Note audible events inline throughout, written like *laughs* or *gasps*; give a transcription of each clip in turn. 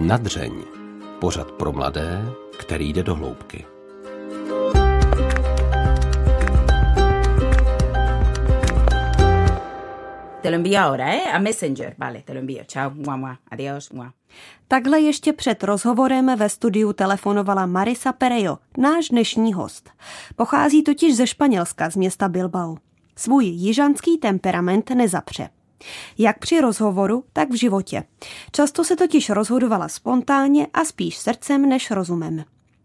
Nadřeň. Pořad pro mladé, který jde do hloubky. Te lo envío ahora, ¿eh? A Messenger. Vale, te lo envío. Chao. Mua, mua. Adiós. Mua. Takhle ještě před rozhovorem ve studiu telefonovala Marisa Perejo, náš dnešní host. Pochází totiž ze Španělska, z města Bilbao. Svůj jižanský temperament nezapře. Jak při rozhovoru, tak v životě. Často se totiž rozhodovala spontánně a spíš srdcem než rozumem.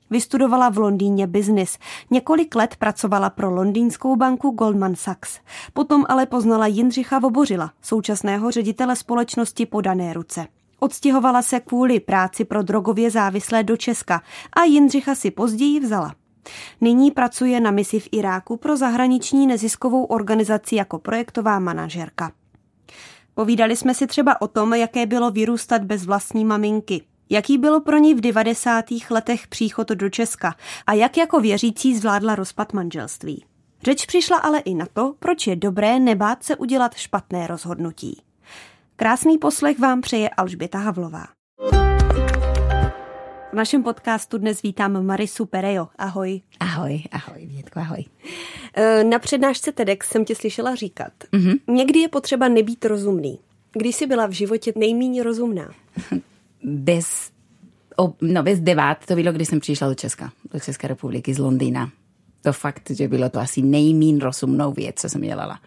Vystudovala v Londýně biznis. Několik let pracovala pro londýnskou banku Goldman Sachs. Potom ale poznala Jindřicha Vobořila, současného ředitele společnosti Podané ruce. Odstěhovala se kvůli práci pro drogově závislé do Česka a Jindřicha si později vzala. Nyní pracuje na misi v Iráku pro zahraniční neziskovou organizaci jako projektová manažerka. Povídali jsme si třeba o tom, jaké bylo vyrůstat bez vlastní maminky, jaký bylo pro ní v 90. letech příchod do Česka a jak jako věřící zvládla rozpad manželství. Řeč přišla ale i na to, proč je dobré nebát se udělat špatné rozhodnutí. Krásný poslech vám přeje Alžběta Havlová. V našem podcastu dnes vítám Marisu Perejo. Ahoj. Ahoj, ahoj, Větko, ahoj. E, na přednášce TEDx jsem tě slyšela říkat. Mm-hmm. Někdy je potřeba nebýt rozumný. Když jsi byla v životě nejméně rozumná? Bez, no bez debat to bylo, když jsem přišla do Česka, do České republiky z Londýna. To fakt, že bylo to asi nejméně rozumnou věc, co jsem dělala.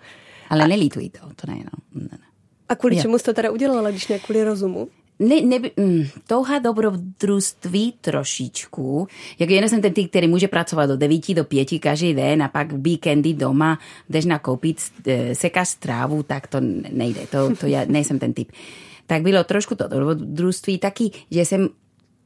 Ale A... nelítuji to, to ne, no. ne, ne. A kvůli je. čemu jsi to teda udělala, když ne kvůli rozumu? Ne, ne, mm, touha dobrodružství trošičku. Jak já jsem ten typ, který může pracovat do 9 do 5 každý den a pak víkendy doma jdeš nakoupit, e, sekáš trávu, tak to nejde. To, to já nejsem ten typ. Tak bylo trošku to dobrodružství taky, že jsem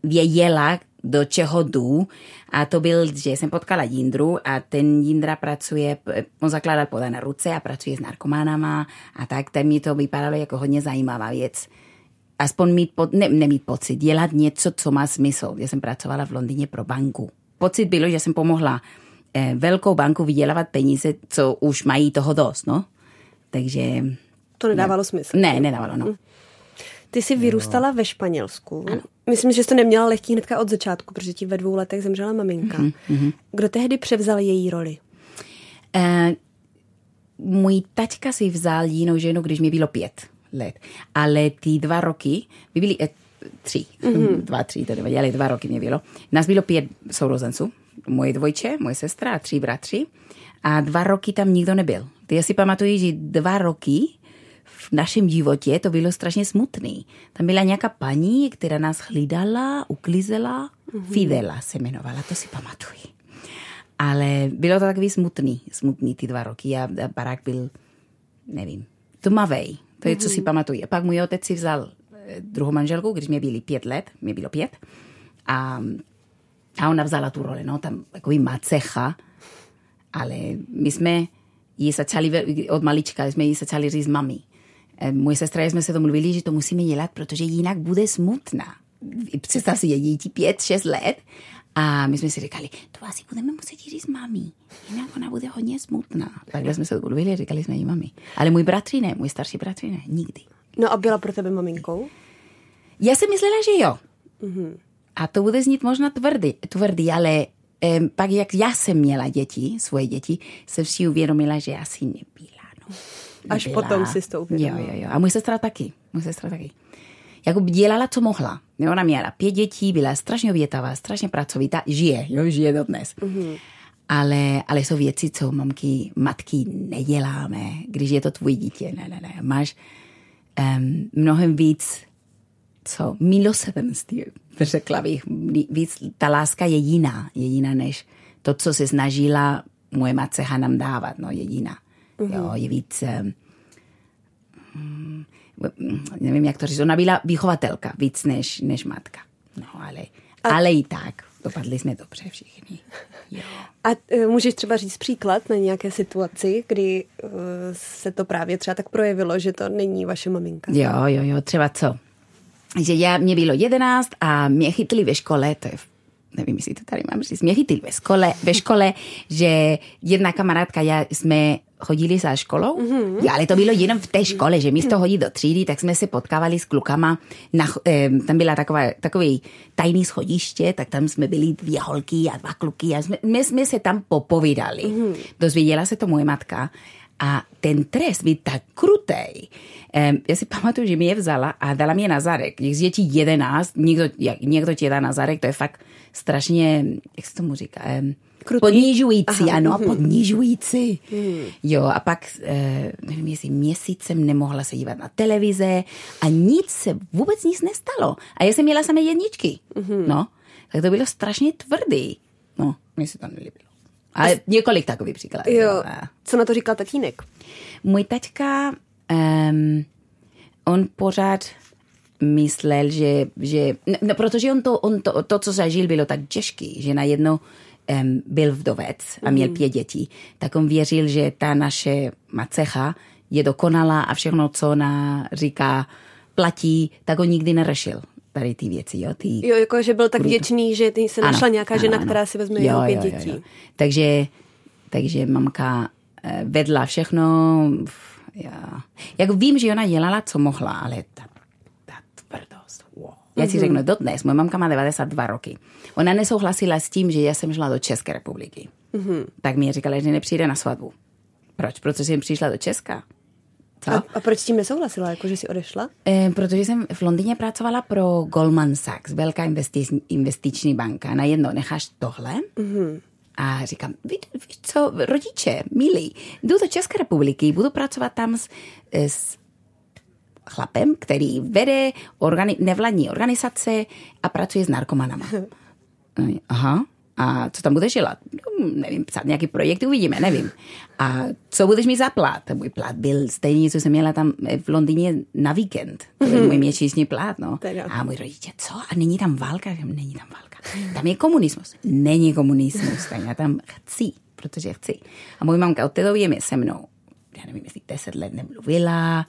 věděla, do čeho jdu. A to byl, že jsem potkala Jindru a ten Jindra pracuje, on zakládal podané ruce a pracuje s narkománama a tak, tak mi to vypadalo jako hodně zajímavá věc. Aspoň mít, po, ne, nemít pocit, dělat něco, co má smysl. Já jsem pracovala v Londýně pro banku. Pocit bylo, že jsem pomohla eh, velkou banku vydělávat peníze, co už mají toho dost, no. Takže... To nedávalo ne, smysl. Ne, nedávalo, no. Hm. Ty jsi vyrůstala ve Španělsku. Ano. Myslím, že jsi to neměla lehký hnedka od začátku, protože ti ve dvou letech zemřela maminka. Mm-hmm. Kdo tehdy převzal její roli? Uh, můj taťka si vzal jinou ženu, když mi bylo pět let. Ale ty dva roky, by byly eh, tři, mm-hmm. dva, tři, to nevadí, ale dva roky mě bylo. Nás bylo pět sourozenců, moje dvojče, moje sestra a tři bratři. A dva roky tam nikdo nebyl. Ty já si pamatuju, že dva roky v našem životě to bylo strašně smutný. Tam byla nějaká paní, která nás hlídala, uklízela, mm-hmm. Fidela se jmenovala, to si pamatuji. Ale bylo to takový smutný, smutný ty dva roky a, a barák byl, nevím, tmavej. To je, co si mhm. pamatuju. A pak můj otec si vzal eh, druhou manželku, když mě byli pět let, mě bylo pět. A, a ona vzala tu roli, no, tam takový macecha, ale my jsme ji začali, od malička jsme ji začali říct mami. Eh, moje sestra jsme se domluvili, že to musíme dělat, protože jinak bude smutná. Představ si, je děti pět, šest let a my jsme si říkali, to asi budeme muset říct mami, jinak ona bude hodně smutná. Takhle jsme se domluvili a říkali jsme jí mami. Ale můj bratři ne, můj starší bratři ne, nikdy. No a byla pro tebe maminkou? Já si myslela, že jo. Mm-hmm. A to bude znít možná tvrdý, tvrdý ale eh, pak jak já jsem měla děti, svoje děti, se vši uvědomila, že asi nebyla. No. Až byla. potom si to Jo, jo, jo. A můj sestra taky. Můj sestra taky. Jako dělala, co mohla. Ona měla pět dětí, byla strašně obětavá, strašně pracovitá, žije, jo, žije dodnes. Mm-hmm. Ale, ale jsou věci, co mamky, matky neděláme, když je to tvůj dítě. Ne, ne, ne. Máš um, mnohem víc, co, milosrdenství, řekla bych. Víc, ta láska je jiná, je jiná než to, co se snažila moje matce nám dávat, no, je jiná. Mm-hmm. Jo, je víc... Um, nevím, jak to říct, ona byla vychovatelka víc než, než matka. No, ale, a... ale i tak, dopadli jsme dobře všichni. Jo. A uh, můžeš třeba říct příklad na nějaké situaci, kdy uh, se to právě třeba tak projevilo, že to není vaše maminka? Jo, jo, jo, třeba co? Že já, mě bylo jedenáct a mě chytli ve škole, to je nevím, jestli to tady mám říct, mě chytil ve škole, ve škole, že jedna kamarádka, já jsme chodili za školou, mm-hmm. ale to bylo jenom v té škole, že místo chodit do třídy, tak jsme se potkávali s klukama, na, eh, tam byla taková, takový tajný schodiště, tak tam jsme byli dvě holky a dva kluky a jsme, my jsme se tam popovídali. Mm-hmm. Dozvěděla se to moje matka a ten trest byl tak krutej. Um, já si pamatuju, že mi je vzala a dala mě na zarek. Je ti jedenáct, někdo, jak, někdo ti dá na zarek, to je fakt strašně, jak se tomu říká, um, Podnižující, Aha. ano, podnižující. Hmm. Jo, a pak, eh, nevím, jestli měsícem nemohla se dívat na televize a nic se, vůbec nic nestalo. A já jsem měla samé jedničky. Hmm. No, tak to bylo strašně tvrdý. No, mně se to nelíbilo. Ale několik takových příkladů. Jo. Co na to říkal tatínek? Můj taťka, um, on pořád myslel, že, že no, protože on to, on to, to, co zažil, bylo tak těžký, že najednou um, byl vdovec a měl mm. pět dětí, tak on věřil, že ta naše macecha je dokonalá a všechno, co ona říká, platí, tak on nikdy nerešil tady ty věci. Jo, ty... jo jako že byl tak vděčný, že ty se našla ano, nějaká ano, žena, ano. která si vezme jo, jeho pět jo, dětí. Jo, jo. Takže, takže mamka eh, vedla všechno. Já, jako vím, že ona dělala, co mohla, ale ta. Já si mm-hmm. řeknu, dodnes, moje mamka má 92 roky. Ona nesouhlasila s tím, že já jsem šla do České republiky. Mm-hmm. Tak mi říkala, že nepřijde na svatbu. Proč? Protože jsem přišla do Česka. Co? A, a proč s tím nesouhlasila, jako že jsi odešla? E, protože jsem v Londýně pracovala pro Goldman Sachs, velká investiční, investiční banka. Najednou necháš tohle mm-hmm. a říkám, víš, víš co, rodiče, milí, jdu do České republiky, budu pracovat tam s, s chlapem, který vede organi- nevladní organizace a pracuje s narkomanama. Aha, a co tam budeš dělat? No, nevím, psát nějaký projekt, uvidíme, nevím. A co budeš mít za plat? Můj plat byl stejný, co jsem měla tam v Londýně na víkend. To byl můj měsíční plat, no. A můj rodiče, co? A není tam válka? Není tam válka. Tam je komunismus. Není komunismus. Tak já tam chci, protože chci. A můj mamka od té doby je se mnou. Já nevím, jestli deset let nemluvila.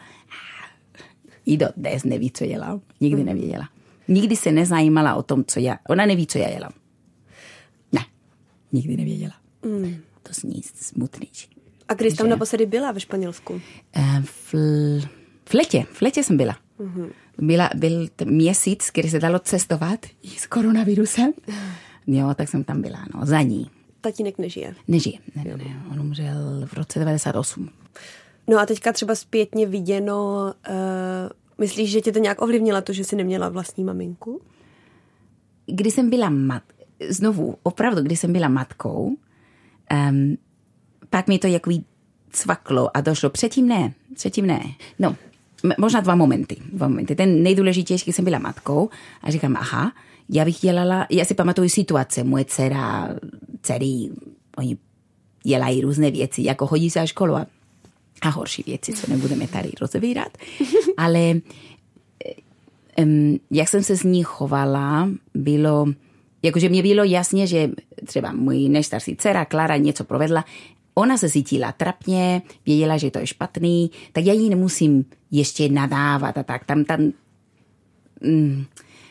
I do dnes neví, co dělám. Nikdy nevěděla. Nikdy se nezajímala o tom, co já. Ona neví, co já dělám nikdy nevěděla. Mm. To zní smutnější. A kdy jsi tam naposledy byla ve Španělsku? Eh, v, v letě, v letě jsem byla. Mm-hmm. byla byl měsíc, kdy se dalo cestovat s koronavirusem. *laughs* Jo, tak jsem tam byla, no, za ní. Tatínek nežije? Nežije, ne, ne, ne, on umřel v roce 98. No a teďka třeba zpětně viděno, uh, myslíš, že tě to nějak ovlivnilo to, že jsi neměla vlastní maminku? Když jsem byla mat, znovu, opravdu, když jsem byla matkou, um, pak mi to jakoby cvaklo a došlo. Předtím ne, předtím ne. No, možná dva momenty. Dva momenty. Ten nejdůležitější, jsem byla matkou a říkám, aha, já bych dělala, já si pamatuju situace, moje dcera, dcery, oni dělají různé věci, jako chodí se na školu a, a horší věci, co nebudeme tady rozevírat. *laughs* Ale um, jak jsem se z ní chovala, bylo jakože mě bylo jasně, že třeba můj nejstarší dcera Klara něco provedla, ona se cítila trapně, věděla, že to je špatný, tak já jí nemusím ještě nadávat a tak. Tam, tam mm,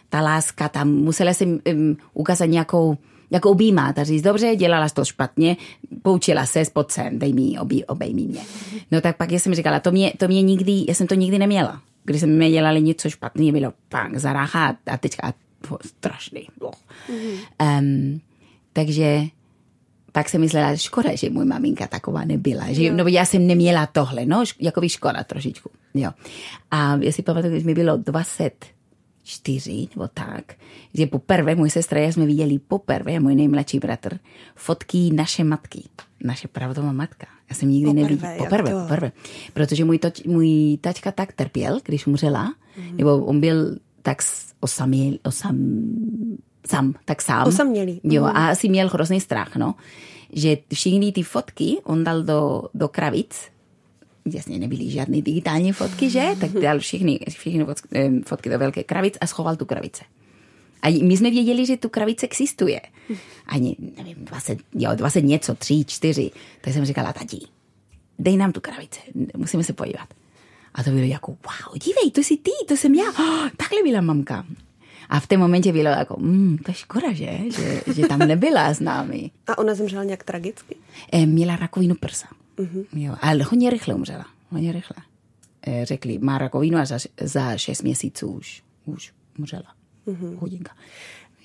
ta láska, tam musela jsem um, ukázat nějakou, jako objímat a říct, dobře, dělala to špatně, poučila se, spod sem, dej mi, obej, obejmi mě. No tak pak já jsem říkala, to mě, to mě nikdy, já jsem to nikdy neměla. Když jsme dělali něco špatného, bylo pang, zarácha a teďka strašný. Mm-hmm. Um, takže pak jsem myslela, škoda, že můj maminka taková nebyla. Že, no, já jsem neměla tohle, no, jako by škoda trošičku. Jo. A já si pamatuju, když mi bylo 24 nebo tak, že poprvé, můj sestra, já jsme viděli poprvé, můj nejmladší bratr, fotky naše matky, naše pravdová matka. Já jsem nikdy neviděla. Poprvé, poprvé. Protože můj, toč, můj tačka tak trpěl, když umřela, mm-hmm. nebo on byl tak osaměl, osam, sám, tak sám. Osamělý. Jo, a asi měl hrozný strach, no. Že všichni ty fotky on dal do, do kravic, jasně nebyly žádné digitální fotky, že? Tak dal všechny, všechny fotky do velké kravic a schoval tu kravice. A my jsme věděli, že tu kravice existuje. Ani, nevím, 20, jo, 20 něco, tři, čtyři. Tak jsem říkala, tati, dej nám tu kravice, musíme se podívat. A to bylo jako, wow, dívej, to jsi ty, to jsem já. Oh, *gasps* takhle byla mamka. A v tom momentě bylo jako, mm, to je škoda, že? že? Že tam nebyla s námi. A ona zemřela nějak tragicky? E, měla rakovinu prsa. Mm-hmm. Jo, ale hodně rychle umřela. Hodně rychle. E, řekli, má rakovinu a za, za šest měsíců už, už umřela. Mm-hmm. Chudinka.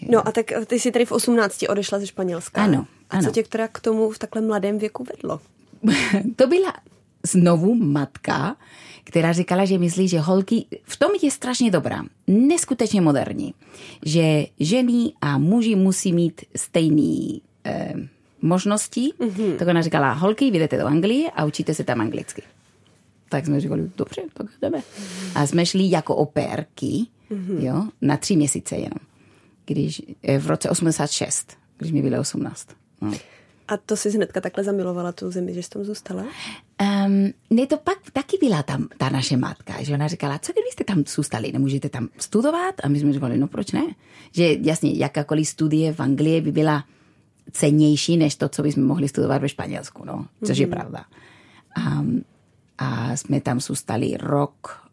No a tak ty jsi tady v 18 odešla ze Španělska. Ano, A co tě teda k tomu v takhle mladém věku vedlo? *laughs* to byla znovu matka, která říkala, že myslí, že holky, v tom je strašně dobrá, neskutečně moderní, že ženy a muži musí mít stejný eh, možnosti. Mm-hmm. Tak ona říkala, holky, jdete do Anglie a učíte se tam anglicky. Tak jsme říkali, dobře, tak jdeme. A jsme šli jako opérky, mm-hmm. jo, na tři měsíce jenom. Když, eh, v roce 86, když mi bylo 18. No. A to si hnedka takhle zamilovala tu zemi, že jsi tam zůstala? Um, ne, to pak taky byla tam ta naše matka, že ona říkala, co kdybyste tam zůstali, nemůžete tam studovat? A my jsme říkali, no proč ne? Že jasně, jakákoliv studie v Anglii by byla cennější, než to, co bychom mohli studovat ve Španělsku, no, což mm-hmm. je mhm. pravda. Um, a jsme tam zůstali rok,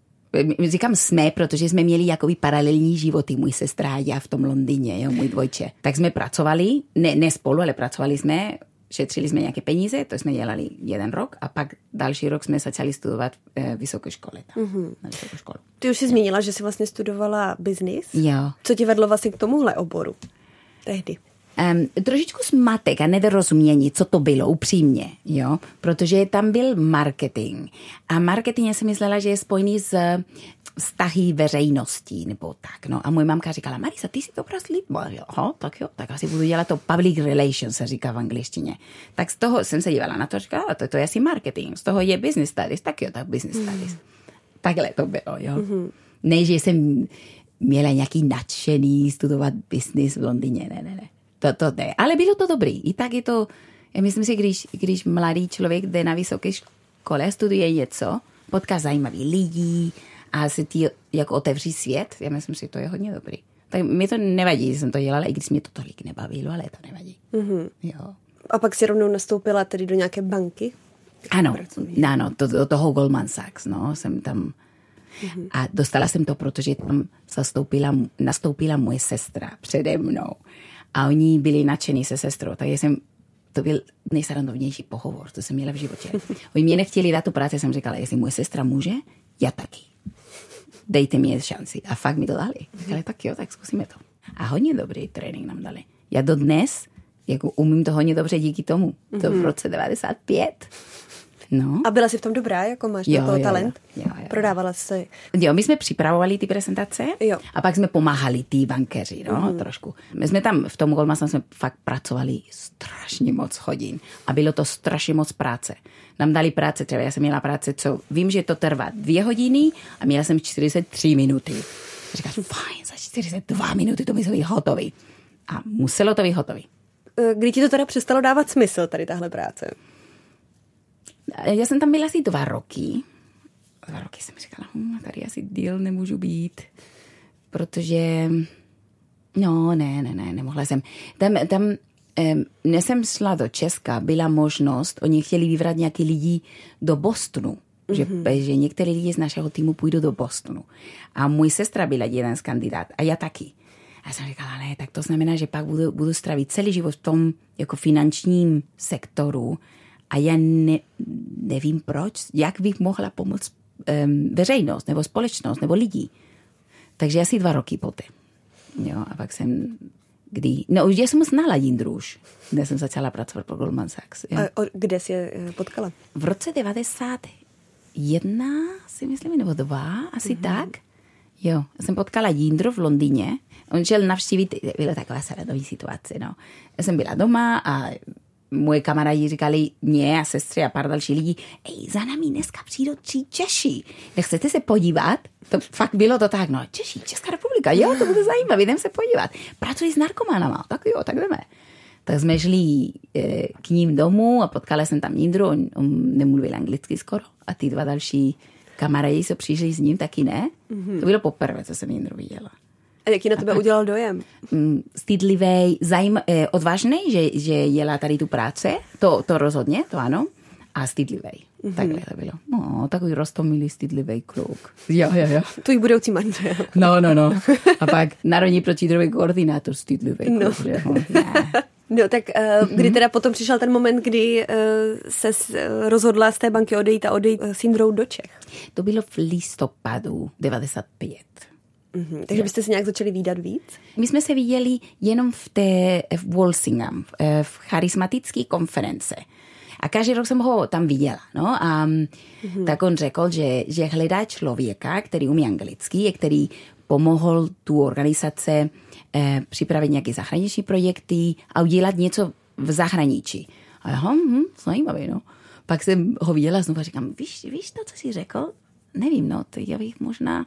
říkám jsme, protože jsme měli jakoby paralelní životy, můj sestra a já v tom Londýně, jo, můj dvojče. Tak jsme pracovali, ne, ne spolu, ale pracovali jsme, šetřili jsme nějaké peníze, to jsme dělali jeden rok a pak další rok jsme začali studovat v vysoké škole. Tam, mm-hmm. na vysokou školu. Ty už jsi zmínila, že jsi vlastně studovala biznis. Jo. Co ti vedlo vlastně k tomuhle oboru tehdy? Um, trošičku smatek a nedorozumění, co to bylo upřímně, jo, protože tam byl marketing. A marketing, já si myslela, že je spojený s vztahy veřejností, nebo tak, no. A moje mamka říkala, Marisa, ty jsi to prostě jo, tak jo, tak asi budu dělat to public relations, se říká v angličtině. Tak z toho jsem se dívala na to, říkala, to, to je asi marketing, z toho je business studies, tak jo, tak business mm. studies. Takhle to bylo, jo. Mm-hmm. Ne, že jsem měla nějaký nadšený studovat business v Londýně, ne, ne, ne to, to jde. Ale bylo to dobrý. I tak je to, já myslím si, když, když mladý člověk jde na vysoké škole, studuje něco, potká zajímavý lidí a se ti jako otevří svět, já myslím si, to je hodně dobrý. Tak mi to nevadí, že jsem to dělala, i když mě to tolik nebavilo, ale to nevadí. Mm-hmm. Jo. A pak si rovnou nastoupila tedy do nějaké banky? Ano, ano, to, do toho Goldman Sachs, no, jsem tam Mm-hmm. A dostala jsem to, protože tam zastoupila, nastoupila moje sestra přede mnou. A oni byli nadšení se sestrou, takže jsem to byl nejsrandovnější pohovor, co jsem měla v životě. *laughs* Oni mě nechtěli dát tu práci, jsem říkala, jestli moje sestra může, já taky. Dejte mi šanci. A fakt mi to dali. Říkali, tak jo, tak zkusíme to. A hodně dobrý trénink nám dali. Já dodnes jako umím to hodně dobře díky tomu. To v mhm. roce 95 No. A byla jsi v tom dobrá, jako máš jo, toho jo, talent? Jo, jo, jo. Prodávala jsi. Jo, my jsme připravovali ty prezentace jo. a pak jsme pomáhali ty bankeři, no, mm. trošku. My jsme tam v tom Goldmanu jsme fakt pracovali strašně moc hodin a bylo to strašně moc práce. Nám dali práce, třeba já jsem měla práce, co vím, že to trvá dvě hodiny a měla jsem 43 minuty. Říkáš, fajn, za 42 minuty to musí být hotový. A muselo to být hotový. Eh, kdy ti to teda přestalo dávat smysl, tady tahle práce? Já jsem tam byla asi dva roky. Dva roky jsem říkala, hm, tady asi díl nemůžu být, protože no, ne, ne, ne, nemohla jsem. Tam, tam než jsem šla do Česka, byla možnost, oni chtěli vybrat nějaký lidi do Bostonu, že, mm-hmm. že některé lidi z našeho týmu půjdou do Bostonu. A můj sestra byla jeden z kandidát a já taky. A já jsem říkala, ne, tak to znamená, že pak budu, budu stravit celý život v tom jako finančním sektoru a já ne, nevím proč, jak bych mohla pomoct um, veřejnost, nebo společnost, nebo lidi. Takže asi dva roky poté. Jo, a pak jsem kdy, no už jsem znala Jindru už, kde jsem začala pracovat pro Goldman Sachs. Jo. A kde jsi je eh, potkala? V roce 91, si myslím, nebo dva, asi mm-hmm. tak. Jo, jsem potkala Jindru v Londýně. On šel navštívit, byla taková sradová situace, no. Já jsem byla doma a moje kamarádi říkali mě a sestry a pár další lidí, ej, za námi dneska přijdou tři Češi. Nechcete se podívat? To fakt bylo to tak, no Češi, Česká republika, jo, to bude zajímavé, jdem se podívat. Pracuji s narkomanama, tak jo, tak jdeme. Tak jsme šli e, k ním domů a potkala jsem tam Nindru, on, on nemluvil anglicky skoro a ty dva další kamarádi, co přišli s ním, taky ne. Mm-hmm. To bylo poprvé, co jsem Nindru viděla. A jaký na tebe a udělal dojem? Mm, stydlivý, zajím, odvážný, že, že jela tady tu práce, to, to rozhodně, to ano, a stydlivý. Mm-hmm. Takhle to bylo. No, takový rostomilý, stydlivý kluk. Jo, jo, jo. Tvůj budoucí manžel. No, no, no. A pak národní protidrový koordinátor, stydlivý no. kluk. Že? No. *laughs* No tak uh, kdy teda potom přišel ten moment, kdy uh, se rozhodla z té banky odejít a odejít s Jindrou do Čech? To bylo v listopadu 95. Mm-hmm. Takže byste se nějak začali výdat víc? My jsme se viděli jenom v té v Walsingham, v charismatické konference. A každý rok jsem ho tam viděla. No? A mm-hmm. tak on řekl, že, že hledá člověka, který umí anglicky, který pomohl tu organizace eh, připravit nějaké zahraniční projekty a udělat něco v zahraničí. A já, hm, zajímavý, no. Pak jsem ho viděla znovu a říkám, víš, víš to, co jsi řekl? Nevím, no, to já bych možná,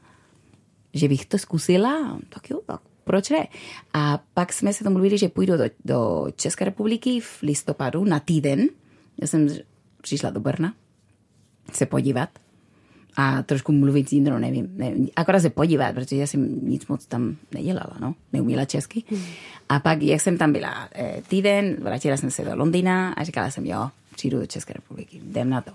že bych to zkusila. Tak jo, tak proč ne? A pak jsme se domluvili, že půjdu do, do České republiky v listopadu na týden. Já jsem přišla do Brna se podívat a trošku mluvit Jindrou, nevím, nevím, akorát se podívat, protože já jsem nic moc tam nedělala, no, neuměla česky. Hmm. A pak, jak jsem tam byla eh, týden, vrátila jsem se do Londýna a říkala jsem, jo, přijdu do České republiky, jdem na to.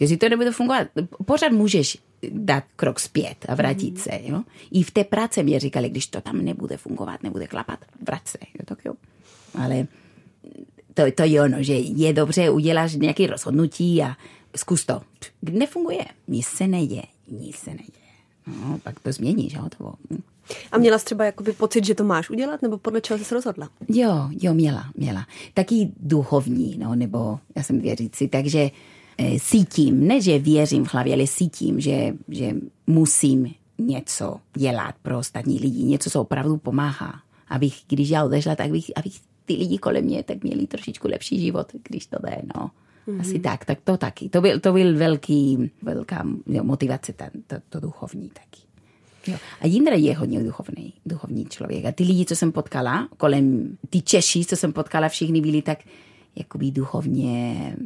Jestli to nebude fungovat, pořád můžeš dát krok zpět a vrátit mm. se. Jo? I v té práci mě říkali, když to tam nebude fungovat, nebude klapat, vrát se. Jo, tak jo. Ale to, to jo, no, že je dobře, uděláš nějaké rozhodnutí a zkus to. Nefunguje. Nic se neděje. Nic se neděje. No, pak to změníš, hotovo. Hm. A měla jsi třeba jakoby pocit, že to máš udělat, nebo podle čeho jsi se rozhodla? Jo, jo, měla, měla. Taky duchovní, no, nebo já jsem věřící, takže cítím, ne, že věřím v hlavě, ale cítím, že, že musím něco dělat pro ostatní lidi, něco, co opravdu pomáhá. Abych, když já odešla, tak bych, abych ty lidi kolem mě tak měli trošičku lepší život, když to jde, no. Mm-hmm. Asi tak, tak to taky. To byl, to byl velký, velká jo, motivace, ten, to, to duchovní taky. Jo. A Jindra je hodně duchovný, duchovní člověk. A ty lidi, co jsem potkala, kolem, ty Češi, co jsem potkala, všichni byli tak jakoby duchovně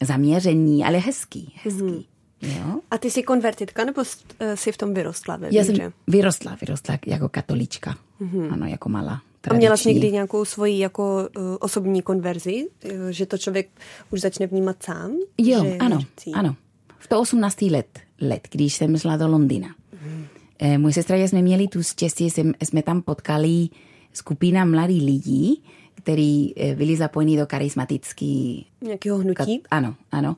zaměření, ale hezký, hezký. Mm-hmm. Jo? A ty jsi konvertitka, nebo jsi v tom vyrostla? Ve Já jsem vyrostla, vyrostla jako katolička. Mm-hmm. Ano, jako malá. A měla jsi někdy nějakou svoji jako uh, osobní konverzi, uh, že to člověk už začne vnímat sám? Jo, že ano, ano. V to 18 let, let, když jsem šla do Londýna. Mm. Eh, můj sestra jsme měli tu štěstí, jsme, jsme tam potkali skupina mladých lidí, kteří eh, byli zapojeni do charismatický... Nějakého hnutí? Ka- ano, ano.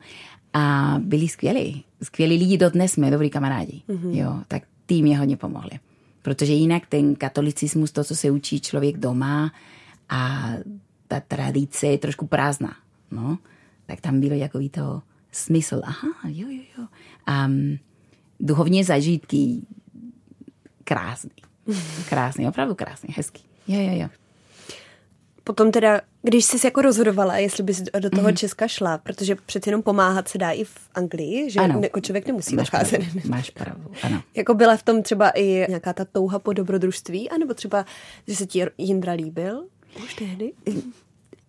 A byli skvělí. Skvělí lidi, dodnes jsme dobrý kamarádi. Mm-hmm. Jo, tak tým mě hodně pomohli. Protože jinak ten katolicismus, to, co se učí člověk doma a ta tradice je trošku prázdná. No? Tak tam bylo jako to smysl. Aha, jo, jo, jo. A um, duchovně zažitky krásný. *laughs* Krásný, opravdu krásný, hezký. Jo, jo, jo potom teda, když jsi se jako rozhodovala, jestli bys do toho mm. Česka šla, protože přeci jenom pomáhat se dá i v Anglii, že ano. jako člověk nemusí máš nacházet. Pravdu, máš pravdu, ano. *laughs* Jako byla v tom třeba i nějaká ta touha po dobrodružství, anebo třeba, že se ti Jindra líbil už tehdy?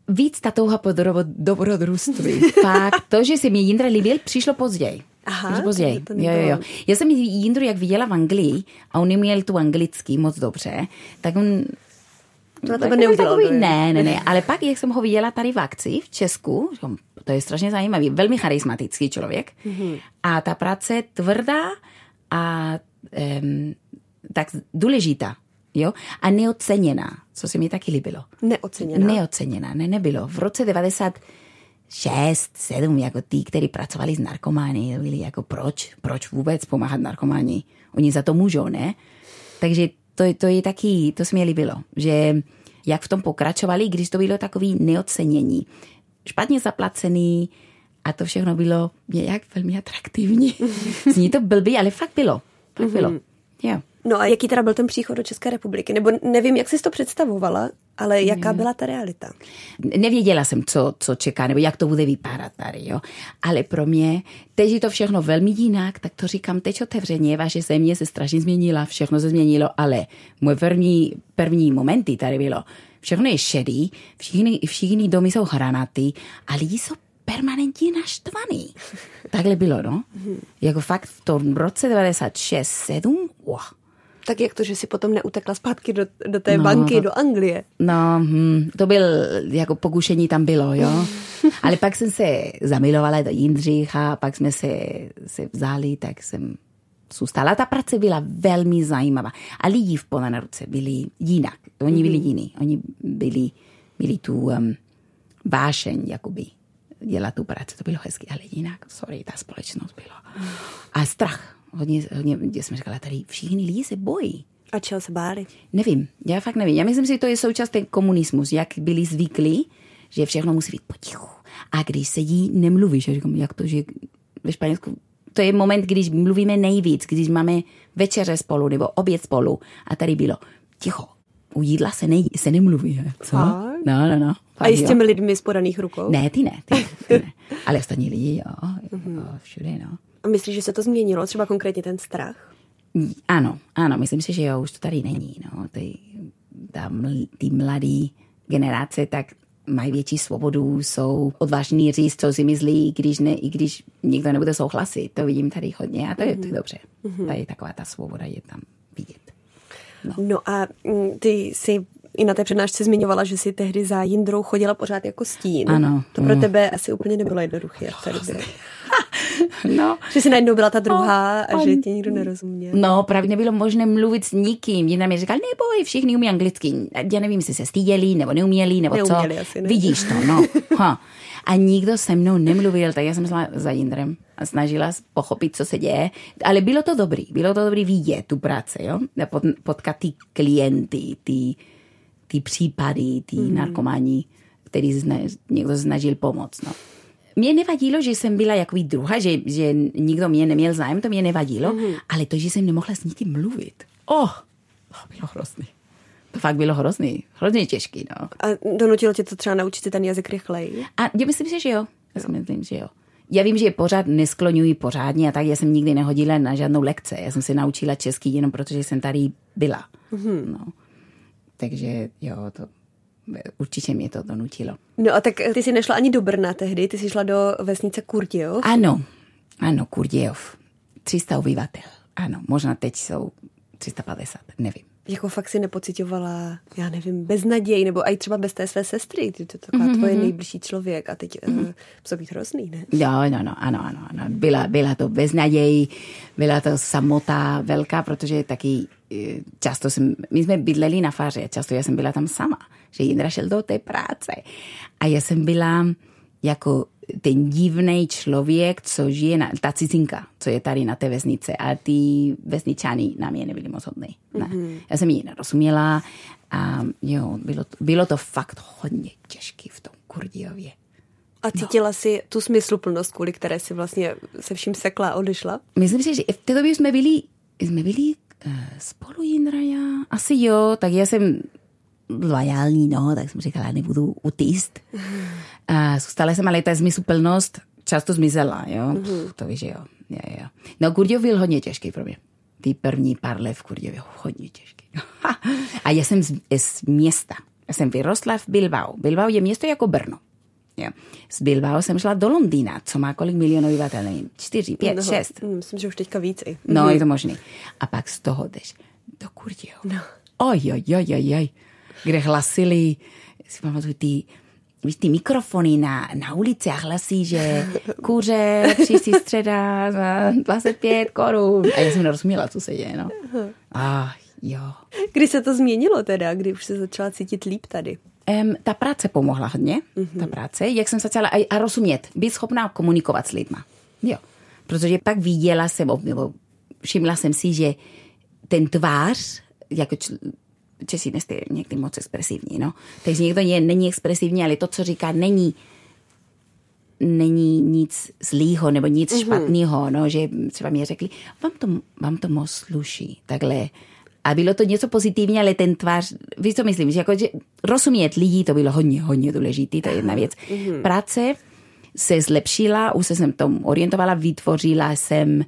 Víc ta touha po dobrodružství. *laughs* Fakt, to, že se mi Jindra líbil, přišlo později. Aha, později. To, to jo, jo, jo. Já jsem Jindru jak viděla v Anglii a on neměl tu anglický moc dobře, tak on to na tebe neudělal. Takový, ne, ne, ne, ale pak, jak jsem ho viděla tady v akci v Česku, to je strašně zajímavý, velmi charismatický člověk mm-hmm. a ta práce tvrdá a um, tak důležitá. Jo? A neoceněná, co se mi taky líbilo. Neoceněná? Neoceněná, ne, nebylo. V roce 96, 7, jako ty, kteří pracovali s narkomány, byli jako proč, proč vůbec pomáhat narkománi? Oni za to můžou, ne? Takže to, to je taky, to se mi líbilo, že jak v tom pokračovali, když to bylo takový neocenění. Špatně zaplacený a to všechno bylo nějak velmi atraktivní. *laughs* Zní to blbý, ale fakt bylo. Fakt bylo. Mm-hmm. Jo. No a jaký teda byl ten příchod do České republiky? Nebo nevím, jak jsi to představovala, ale jaká byla ta realita? Nevěděla jsem, co, co čeká, nebo jak to bude vypadat tady, jo. Ale pro mě, teď je to všechno velmi jinak, tak to říkám teď otevřeně, vaše země se strašně změnila, všechno se změnilo, ale moje první, první momenty tady bylo, všechno je šedý, všichni, všichni domy jsou hranaty a lidi jsou permanentně naštvaný. Takhle bylo, no. Jako fakt v tom roce 96, 7, wow Tak jak to, že si potom neutekla zpátky do, do té no, banky, to, do Anglie? No, hm, to byl, jako pokušení tam bylo, jo. *laughs* Ale pak jsem se zamilovala do Jindřicha, pak jsme se, se vzali, tak jsem zůstala. Ta práce byla velmi zajímavá. A lidi v ruce byli jinak. Oni byli mhm. jiní. Oni byli, byli tu um, vášeň, jakoby dělat tu práci. To bylo hezky, ale jinak, sorry, ta společnost byla. A strach. Hodně, hodně já jsem říkala, tady všichni lidi se bojí. A čeho se báli? Nevím, já fakt nevím. Já myslím si, že to je součást ten komunismus, jak byli zvyklí, že všechno musí být potichu. A když sedí, nemluvíš. Já říkám, jak to, že ve Španělsku to je moment, když mluvíme nejvíc, když máme večeře spolu nebo oběd spolu. A tady bylo ticho. U jídla se, ne, se nemluví. Co? No, no, no. A i s těmi lidmi z podaných rukou? Ne, ty ne. Ty, ty ne. Ale ostatní lidi, jo, jo všude, no. A myslíš, že se to změnilo, třeba konkrétně ten strach? Ano, ano, myslím si, že jo, už to tady není. No. Ty, ta, ty mladý generace, tak mají větší svobodu, jsou odvážní říct, co si myslí, když ne, i když někdo nebude souhlasit. To vidím tady hodně a to je, to je mhm. dobře. Mm-hmm. Tady taková ta svoboda je tam vidět. No, no a mm, ty si i na té přednášce zmiňovala, že si tehdy za Jindrou chodila pořád jako stín. Ano. To pro mm. tebe asi úplně nebylo jednoduché v té době. No. Že jsi najednou byla ta druhá a že ti nikdo nerozuměl. No, právě nebylo možné mluvit s nikým. Jedna mi říkal, neboj, všichni umí anglicky. Já nevím, jestli se styděli, nebo neuměli, nebo neuměli co. Asi, ne? Vidíš to, no. *laughs* Ha. A nikdo se mnou nemluvil, tak já jsem šla za Jindrem a snažila pochopit, co se děje. Ale bylo to dobrý, bylo to dobrý vidět tu práci, jo? potkat ty klienty, ty, ty případy, ty mm. narkomani, který někdo snažil pomoct. No. Mě nevadilo, že jsem byla jako druhá, že, že nikdo mě neměl zájem, to mě nevadilo, mm-hmm. ale to, že jsem nemohla s nikým mluvit. Oh, to bylo hrozný. To fakt bylo hrozný, hrozně těžký, no. A donutilo tě to třeba naučit ten jazyk rychleji? A já myslím si, že jo. Já si myslím, že jo. Já vím, že pořád neskloňuji pořádně a tak já jsem nikdy nehodila na žádnou lekce. Já jsem se naučila česky jenom protože jsem tady byla. Mm-hmm. No. Takže jo, to určitě mě to donutilo. No a tak ty jsi nešla ani do Brna tehdy, ty jsi šla do vesnice Kurdějov. Ano, ano, Kurdějov. 300 obyvatel. Ano, možná teď jsou 350, nevím. Jako fakt si nepocitovala, já nevím, beznaděj, nebo i třeba bez té své sestry, ty to je taková mm-hmm. tvoje mhm. nejbližší člověk a teď mm-hmm. uh, být hrozný, ne? Jo, no, no, ano, ano, ano. Byla, byla to beznaděj, byla to samota velká, protože taky eh, často jsem, my jsme bydleli na faře, často já jsem byla tam sama že Jindra šel do té práce. A já jsem byla jako ten divný člověk, co žije, na, ta cizinka, co je tady na té vesnice. A ty vesničany na mě nebyli moc hodný. Ne. Mm-hmm. Já jsem jí nerozuměla a jo, bylo to, bylo to fakt hodně těžké v tom Kurdiově. A cítila no. si tu smysluplnost, kvůli které si vlastně se vším sekla a odešla? Myslím si, že v té době jsme byli, jsme byli uh, spolu Jindra já. Asi jo, tak já jsem lojální, no, tak jsem říkala, nebudu utíst. *laughs* A zůstala jsem, ale ta zmysluplnost často zmizela, jo. Mm-hmm. To víš, jo. jo, jo. No, Kurděv byl hodně těžký pro mě. Ty první pár let v Kurděvě hodně těžký. *laughs* A já jsem z, z města. Já jsem vyrostla v Bilbao. Bilbao je město jako Brno. Jo. Z Bilbao jsem šla do Londýna, co má kolik milionů obyvatel, nevím, čtyři, pět, no, šest. Mm, myslím, že už teďka víc. No, mm. je to možný. A pak z toho jdeš do Kurděv. No. Oj, oj, oj, oj, oj kde hlasili, si pamatuju, ty, víš, ty mikrofony na, na ulici a hlasí, že kuře, příští středa za 25 korun. A já jsem nerozuměla, co se děje, no. A jo. Kdy se to změnilo teda, kdy už se začala cítit líp tady? Um, ta práce pomohla hodně, mm-hmm. ta práce, jak jsem začala a, a rozumět, být schopná komunikovat s lidma. Jo. Protože pak viděla jsem, nebo všimla jsem si, že ten tvář, jako Česi nejste někdy moc expresivní, no. Takže někdo je, není expresivní, ale to, co říká, není není nic zlýho nebo nic mm-hmm. špatného, no, že třeba mi řekli, vám to, vám to moc sluší, takhle. A bylo to něco pozitivní, ale ten tvář, víš, co myslím, že, jako, že rozumět lidí, to bylo hodně, hodně důležité, to je jedna věc. Mm-hmm. Práce se zlepšila, už se jsem tom orientovala, vytvořila jsem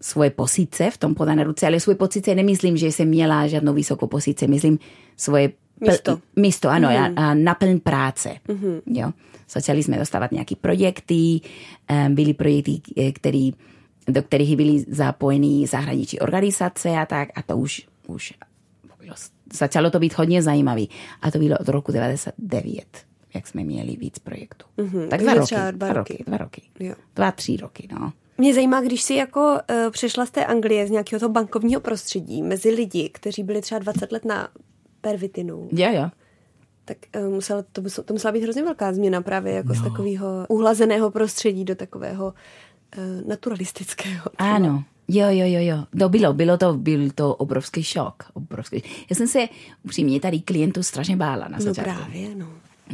svoje pozice v tom podané ruce, ale svoje pozice nemyslím, že jsem měla žádnou vysokou pozici, myslím svoje místo, místo ano, mm-hmm. a, a naplň práce. Mm-hmm. Jo. Začali jsme dostávat nějaké projekty, byly projekty, eh, který, do kterých byly zapojeny zahraniční organizace a tak, a to už už bylo, začalo to být hodně zajímavý. A to bylo od roku 99, jak jsme měli víc projektů. Mm-hmm. Tak dva roky, dva roky. Dva roky. Jo. Dva, tři roky, no. Mě zajímá, když si jako uh, přešla z té Anglie, z nějakého toho bankovního prostředí, mezi lidi, kteří byli třeba 20 let na pervitinu, Jo, jo. tak uh, musela, to, musela, to musela být hrozně velká změna právě jako no. z takového uhlazeného prostředí do takového uh, naturalistického. třeba. Ano, jo, jo, jo, jo. To bylo, bylo to, byl to obrovský šok. Obrovský. Já jsem se upřímně tady klientů strašně bála na No začátku. právě, no.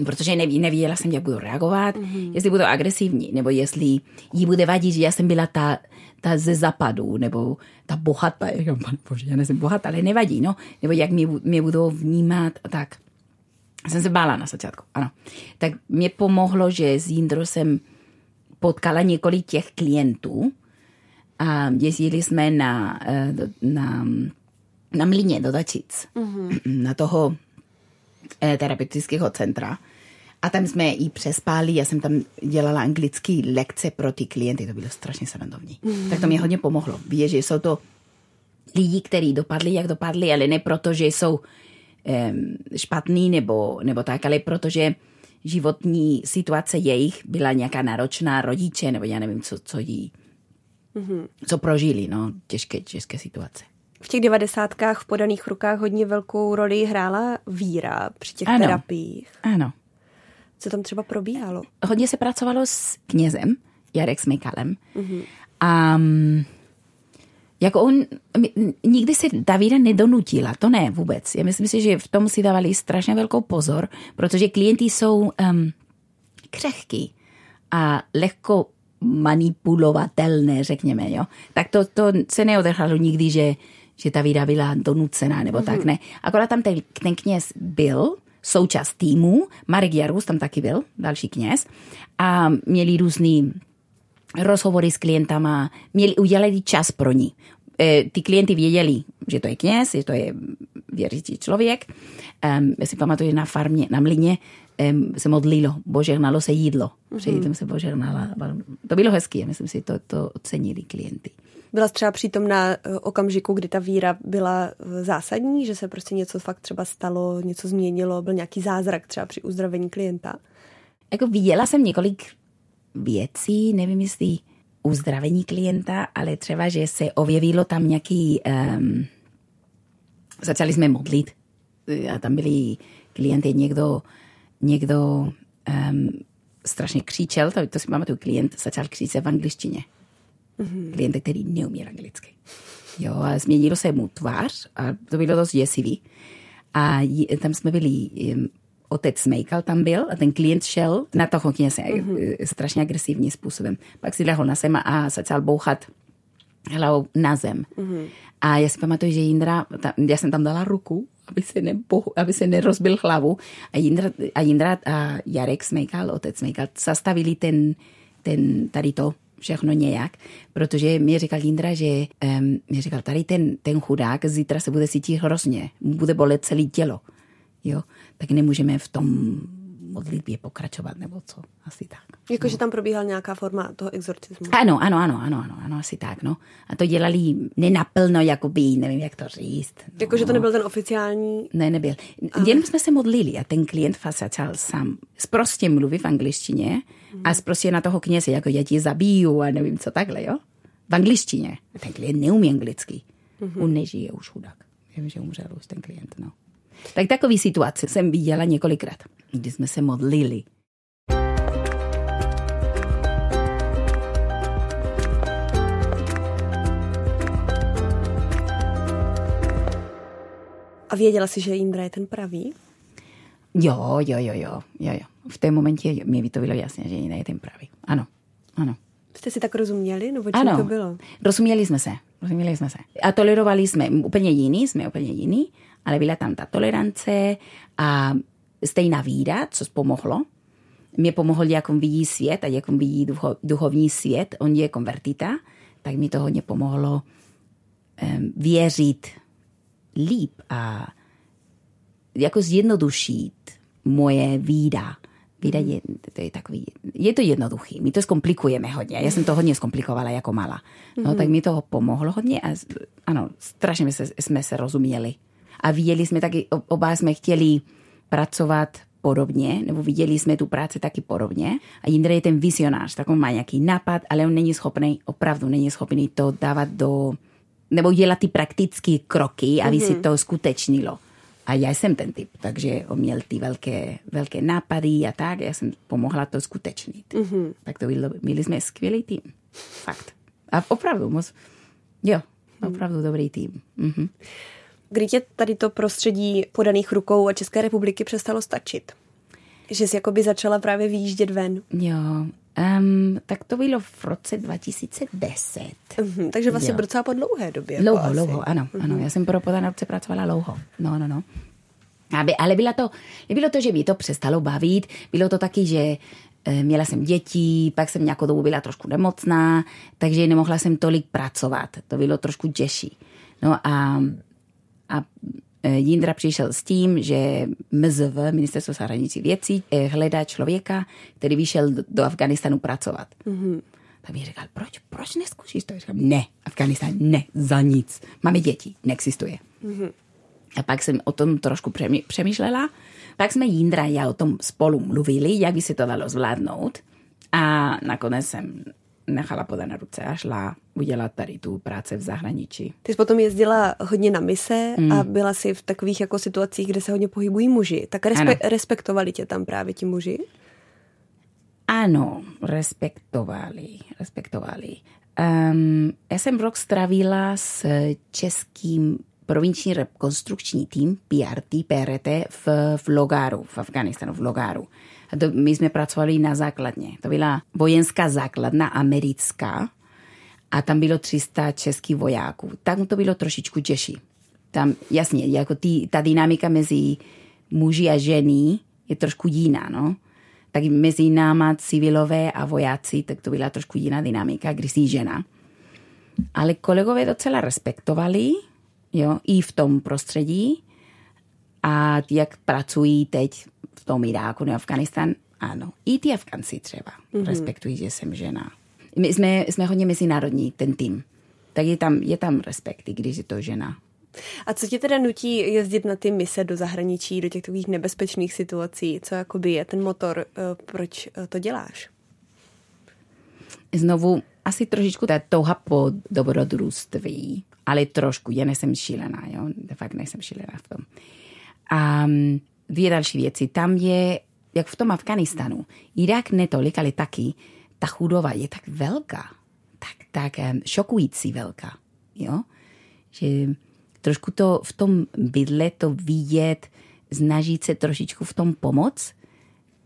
Protože neví, nevěděla jsem, jak budu reagovat, mm-hmm. jestli budu agresivní, nebo jestli jí bude vadit, že já jsem byla ta, ta ze západu, nebo ta bohatá, *laughs* jo, pane bože, já nejsem bohatá, ale nevadí, no, nebo jak mě, mě budou vnímat a tak. Jsem se bála na začátku, ano. Tak mě pomohlo, že s Jindrou jsem potkala několik těch klientů a jezdili jsme na, eh, do- na, na mlíně do Dačic, mm-hmm. na toho terapeutického centra. A tam jsme i přespali, já jsem tam dělala anglické lekce pro ty klienty, to bylo strašně srandovní. Mm. Tak to mě hodně pomohlo. Víš, že jsou to lidi, kteří dopadli, jak dopadli, ale ne proto, že jsou um, špatný nebo, nebo tak, ale protože životní situace jejich byla nějaká náročná, rodiče, nebo já nevím, co, co jí, mm-hmm. co prožili, no, těžké, těžké situace. V těch devadesátkách v podaných rukách hodně velkou roli hrála víra při těch Ano. terapiích. Ano. Co tam třeba probíhalo? hodně se pracovalo s knězem, Jarek Smykalem. Mm-hmm. A jako on, nikdy si Davida nedonutila, to ne vůbec. Já myslím si, že v tom si dávali strašně velkou pozor, protože klienti jsou um, křehký a lehko manipulovatelné, řekněme, jo. Tak to, to se neodehrálo nikdy, že, že ta vida byla donucená, nebo mm-hmm. tak ne. Akorát tam ten, ten kněz byl, součást týmu, Marek Jarus tam taky byl, další kněz, a měli různý rozhovory s klientama, měli, udělali čas pro ní. E, ty klienty věděli, že to je kněz, že to je věřící člověk. Um, já si pamatuju, na farmě, na mlině um, se modlilo, božehnalo se jídlo. Před jídlem se božehnala. To bylo hezké, myslím si, to, to ocenili klienty. Byla třeba přítomna eh, okamžiku, kdy ta víra byla eh, zásadní, že se prostě něco fakt třeba stalo, něco změnilo, byl nějaký zázrak třeba při uzdravení klienta? Jako viděla jsem několik věcí, nevím jestli uzdravení klienta, ale třeba, že se objevilo tam nějaký, um, začali jsme modlit a tam byli klienty, někdo, někdo um, strašně křičel, to, to si pamatuju, klient začal křičet v angličtině. Mm-hmm. Klient, který neumí anglicky. Jo, a změnilo se mu tvář a to bylo dost děsivý. A tam jsme byli, um, otec Mejkal tam byl a ten klient šel na toho kněze mm-hmm. strašně agresivním způsobem. Pak si lehl na zem a začal bouchat hlavou na zem. Mm-hmm. A já si pamatuju, že Jindra, ta, já jsem tam dala ruku, aby se, nebo, aby se nerozbil hlavu. A Jindra, a Jindra a Jarek Smejkal, otec Smejkal, zastavili ten, ten, tady to všechno nějak, protože mi říkal Jindra, že um, mi říkal, tady ten, ten chudák zítra se bude cítit hrozně, bude bolet celé tělo. Jo? Tak nemůžeme v tom modlitbě pokračovat, nebo co, asi tak. Jako, že tam probíhala nějaká forma toho exorcismu. Ano, ano, ano, ano, ano, ano, asi tak, no. A to dělali nenaplno, jakoby, nevím, jak to říct. No. Jako, že to nebyl ten oficiální... Ne, nebyl. Jen jsme se modlili a ten klient fakt začal sám prostě mluvit v angličtině a prostě na toho kněze, jako já ti zabiju a nevím co takhle, jo? V angličtině. Ten klient neumí anglicky. On nežije už chudák. Vím, že umřel už ten klient, no. Tak takový situace jsem viděla několikrát, kdy jsme se modlili. A věděla jsi, že Indra je ten pravý? Jo, jo, jo, jo, jo, jo. V té momentě mi by to bylo jasné, že jiný je ten pravý. Ano, ano. Jste si tak rozuměli? Nebo čím Ano, to bylo? rozuměli jsme se, rozuměli jsme se. A tolerovali jsme, úplně jiný, jsme úplně jiný, ale byla tam ta tolerance a stejná víra, co pomohlo. Mě pomohl, jak on vidí svět a jak on vidí ducho, duchovní svět. On je konvertita, tak mi to hodně pomohlo um, věřit líp a jako zjednodušit moje víra Vida je, to je takový, je to jednoduchý, my to zkomplikujeme hodně, já jsem to hodně zkomplikovala jako malá. No, tak mi to pomohlo hodně a ano, strašně se, jsme se rozuměli. A viděli jsme taky, oba jsme chtěli pracovat podobně, nebo viděli jsme tu práci taky podobně. A Jindra je ten vizionář, tak on má nějaký nápad, ale on není schopný, opravdu není schopný to dávat do, nebo dělat ty praktické kroky, aby mm-hmm. si to skutečnilo. A já jsem ten typ, takže on měl ty velké, velké nápady a tak, já jsem pomohla to skutečnit. Mm-hmm. Tak to bylo, měli jsme skvělý tým. Fakt. A opravdu moc, jo, opravdu dobrý tým. Mm-hmm. Kdy tě tady to prostředí podaných rukou a České republiky přestalo stačit? Že jsi jakoby začala právě vyjíždět ven. Jo, Um, tak to bylo v roce 2010. Uh-huh, takže vlastně jo. docela po dlouhé době. Dlouho, jako dlouho, ano, uh-huh. ano. Já jsem pro podané ruce pracovala dlouho. No, no, no. Aby, ale bylo to, bylo to, že mi to přestalo bavit. Bylo to taky, že e, měla jsem děti, pak jsem nějakou dobu byla trošku nemocná, takže nemohla jsem tolik pracovat. To bylo trošku těžší. No a, a e, Jindra přišel s tím, že MZV, Ministerstvo zahraničních věcí, e, hledá člověka, který vyšel do Afganistanu pracovat. Mm-hmm. Tak mi říkal, proč, proč neskušíš to? Říkám, ne, Afganistán, ne, za nic. Máme děti, neexistuje. Mm-hmm. A pak jsem o tom trošku přemýšlela. Pak jsme Jindra a já o tom spolu mluvili, jak by se to dalo zvládnout. A nakonec jsem nechala podat ruce a šla udělat tady tu práce v zahraničí. Ty jsi potom jezdila hodně na mise mm. a byla si v takových jako situacích, kde se hodně pohybují muži. Tak respe- respektovali tě tam právě ti muži? Ano, respektovali, respektovali. Um, já jsem rok stravila s českým provinční rekonstrukční tým PRT, PRT v, v Logaru, v Afganistanu, v Logaru. A to, my jsme pracovali na základně. To byla vojenská základna americká a tam bylo 300 českých vojáků. Tam to bylo trošičku těžší. Tam, jasně, jako ty, ta dynamika mezi muži a ženy je trošku jiná, no. Tak mezi náma civilové a vojáci, tak to byla trošku jiná dynamika, když jsi žena. Ale kolegové docela respektovali, jo, i v tom prostředí. A jak pracují teď v tom Iráku nebo Afganistan, ano. I ty Afganci třeba mm-hmm. respektují, že jsem žena. My jsme, jsme hodně mezinárodní, ten tým. Tak je tam, je tam respekt, i když je to žena. A co tě teda nutí jezdit na ty mise do zahraničí, do těch takových nebezpečných situací? Co jakoby je ten motor, eh, proč eh, to děláš? Znovu, asi trošičku ta touha po dobrodružství ale trošku, já nejsem šílená, jo, de fakt nejsem šílená v tom. A dvě další věci. Tam je, jak v tom Afganistanu, Irak netolik, ale taky, ta chudoba je tak velká, tak, tak šokující velká, jo, že trošku to v tom bydle to vidět, snažit se trošičku v tom pomoct,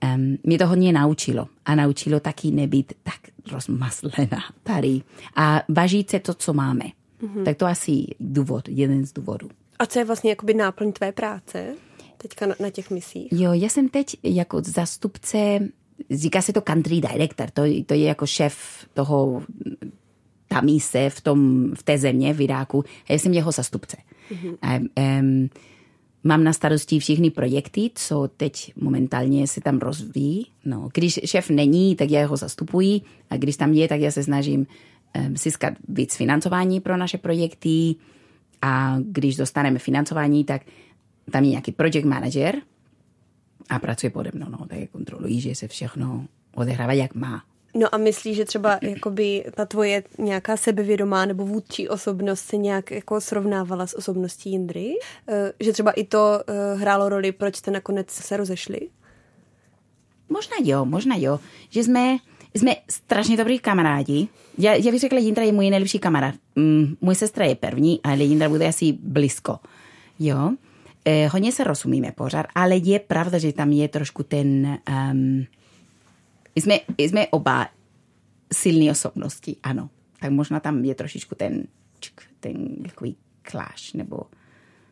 um, mě to hodně naučilo. A naučilo taky nebýt tak rozmaslená tady. A vážit se to, co máme. Mm-hmm. Tak to asi důvod, jeden z důvodů. A co je vlastně jakoby náplň tvé práce teďka na, na těch misích? Jo, já jsem teď jako zastupce, říká se to country director, to, to je jako šéf toho ta mise v, tom, v té země v Iráku. A já jsem jeho zastupce. Mm-hmm. A, um, Mám na starosti všechny projekty, co teď momentálně se tam rozvíjí. No, když šéf není, tak já ho zastupuji a když tam je, tak já se snažím získat víc financování pro naše projekty a když dostaneme financování, tak tam je nějaký project manager a pracuje pode mnou, no, tak kontrolují, že se všechno odehrává, jak má. No a myslíš, že třeba *clears throat* jakoby ta tvoje nějaká sebevědomá nebo vůdčí osobnost se nějak jako srovnávala s osobností Jindry? Eh, že třeba i to eh, hrálo roli, proč jste nakonec se rozešli? Možná jo, možná jo. Že jsme jsme strašně dobrý kamarádi. Já, já bych řekla, Jindra je můj nejlepší kamarád. Mm, můj sestra je první, ale Jindra bude asi blízko. Jo? Eh, hodně se rozumíme pořád, ale je pravda, že tam je trošku ten... Um, jsme, jsme oba silné osobnosti, ano. Tak možná tam je trošičku ten, ten takový kláš, nebo...